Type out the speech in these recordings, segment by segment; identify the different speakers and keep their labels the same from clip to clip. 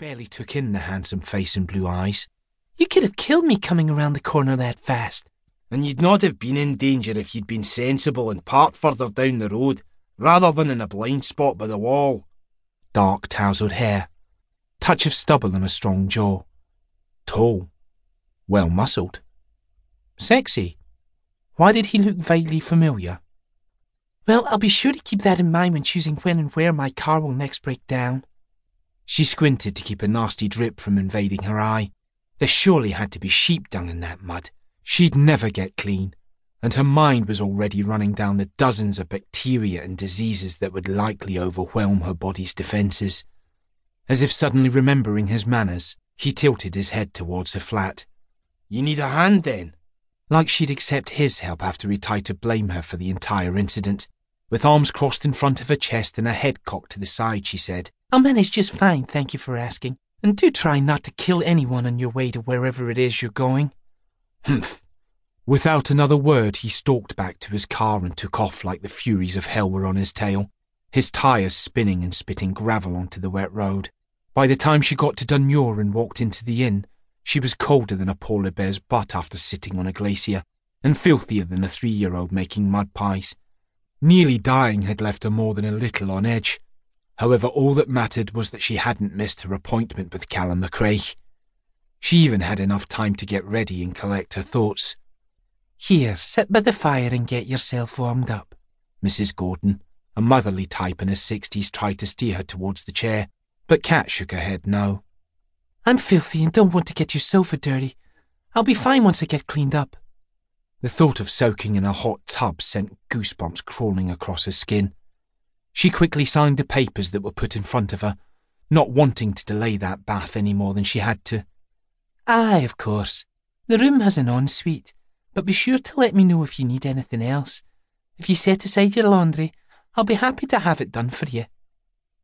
Speaker 1: barely took in the handsome face and blue eyes. You could have killed me coming around the corner that fast.
Speaker 2: And you'd not have been in danger if you'd been sensible and parked further down the road, rather than in a blind spot by the wall.
Speaker 1: Dark tousled hair, touch of stubble and a strong jaw. Tall, well muscled. Sexy. Why did he look vaguely familiar? Well, I'll be sure to keep that in mind when choosing when and where my car will next break down. She squinted to keep a nasty drip from invading her eye. There surely had to be sheep dung in that mud. She'd never get clean, and her mind was already running down the dozens of bacteria and diseases that would likely overwhelm her body's defences. As if suddenly remembering his manners, he tilted his head towards her flat.
Speaker 2: You need a hand then?
Speaker 1: Like she'd accept his help after he tried to blame her for the entire incident. With arms crossed in front of her chest and her head cocked to the side, she said, I'll manage just fine, thank you for asking. And do try not to kill anyone on your way to wherever it is you're going. Humph. Without another word, he stalked back to his car and took off like the furies of hell were on his tail, his tyres spinning and spitting gravel onto the wet road. By the time she got to Dunmuir and walked into the inn, she was colder than a polar bear's butt after sitting on a glacier, and filthier than a three-year-old making mud pies. Nearly dying had left her more than a little on edge. However, all that mattered was that she hadn't missed her appointment with Callum MacCraigh. She even had enough time to get ready and collect her thoughts. Here, sit by the fire and get yourself warmed up. Mrs. Gordon, a motherly type in her sixties, tried to steer her towards the chair, but Kat shook her head no. I'm filthy and don't want to get your sofa dirty. I'll be fine once I get cleaned up. The thought of soaking in a hot tub sent goosebumps crawling across her skin. She quickly signed the papers that were put in front of her, not wanting to delay that bath any more than she had to. Aye, of course. The room has an ensuite, but be sure to let me know if you need anything else. If you set aside your laundry, I'll be happy to have it done for you.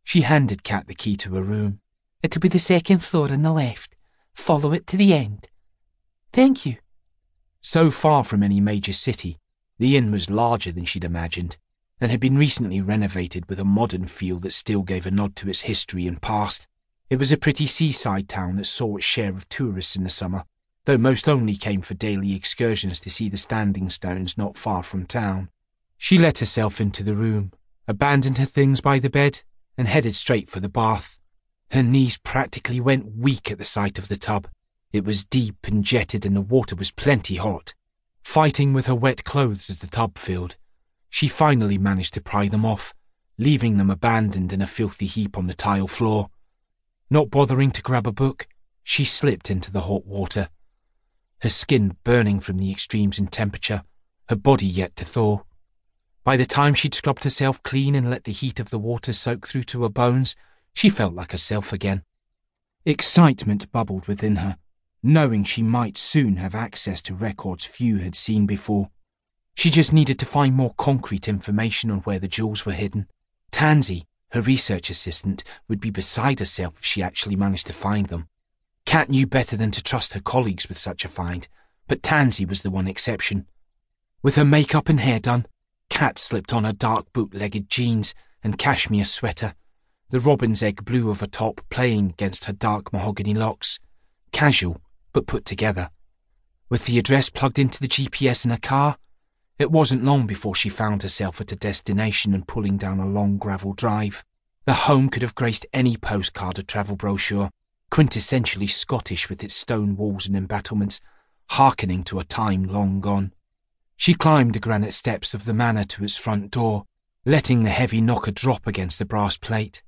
Speaker 1: She handed Kat the key to her room. It'll be the second floor on the left. Follow it to the end. Thank you. So far from any major city, the inn was larger than she'd imagined, and had been recently renovated with a modern feel that still gave a nod to its history and past. It was a pretty seaside town that saw its share of tourists in the summer, though most only came for daily excursions to see the standing stones not far from town. She let herself into the room, abandoned her things by the bed, and headed straight for the bath. Her knees practically went weak at the sight of the tub. It was deep and jetted and the water was plenty hot. Fighting with her wet clothes as the tub filled, she finally managed to pry them off, leaving them abandoned in a filthy heap on the tile floor. Not bothering to grab a book, she slipped into the hot water. Her skin burning from the extremes in temperature, her body yet to thaw. By the time she'd scrubbed herself clean and let the heat of the water soak through to her bones, she felt like herself again. Excitement bubbled within her, knowing she might soon have access to records few had seen before. She just needed to find more concrete information on where the jewels were hidden. Tansy, her research assistant would be beside herself if she actually managed to find them. Kat knew better than to trust her colleagues with such a find, but Tansy was the one exception. With her makeup and hair done, Kat slipped on her dark boot-legged jeans and cashmere sweater, the robin's egg blue of her top playing against her dark mahogany locks. Casual, but put together. With the address plugged into the GPS in her car, it wasn't long before she found herself at a destination and pulling down a long gravel drive. The home could have graced any postcard or travel brochure, quintessentially Scottish with its stone walls and embattlements, hearkening to a time long gone. She climbed the granite steps of the manor to its front door, letting the heavy knocker drop against the brass plate.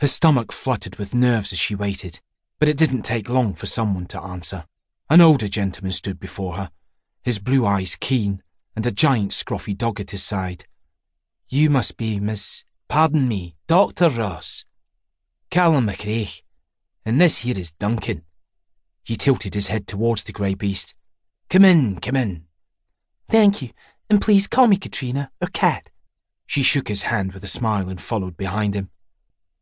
Speaker 1: Her stomach fluttered with nerves as she waited, but it didn't take long for someone to answer. An older gentleman stood before her, his blue eyes keen, and a giant scruffy dog at his side. You must be Miss, pardon me, Dr. Ross. Callum MacCraigh, and this here is Duncan. He tilted his head towards the grey beast. Come in, come in. Thank you, and please call me Catriona or Kat. She shook his hand with a smile and followed behind him.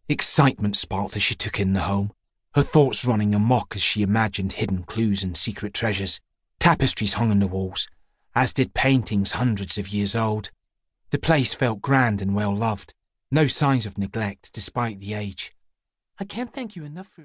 Speaker 1: Excitement sparkled as she took in the home, her thoughts running amok as she imagined hidden clues and secret treasures. Tapestries hung on the walls, as did paintings hundreds of years old. The place felt grand and well loved, no signs of neglect despite the age. I can't thank you enough for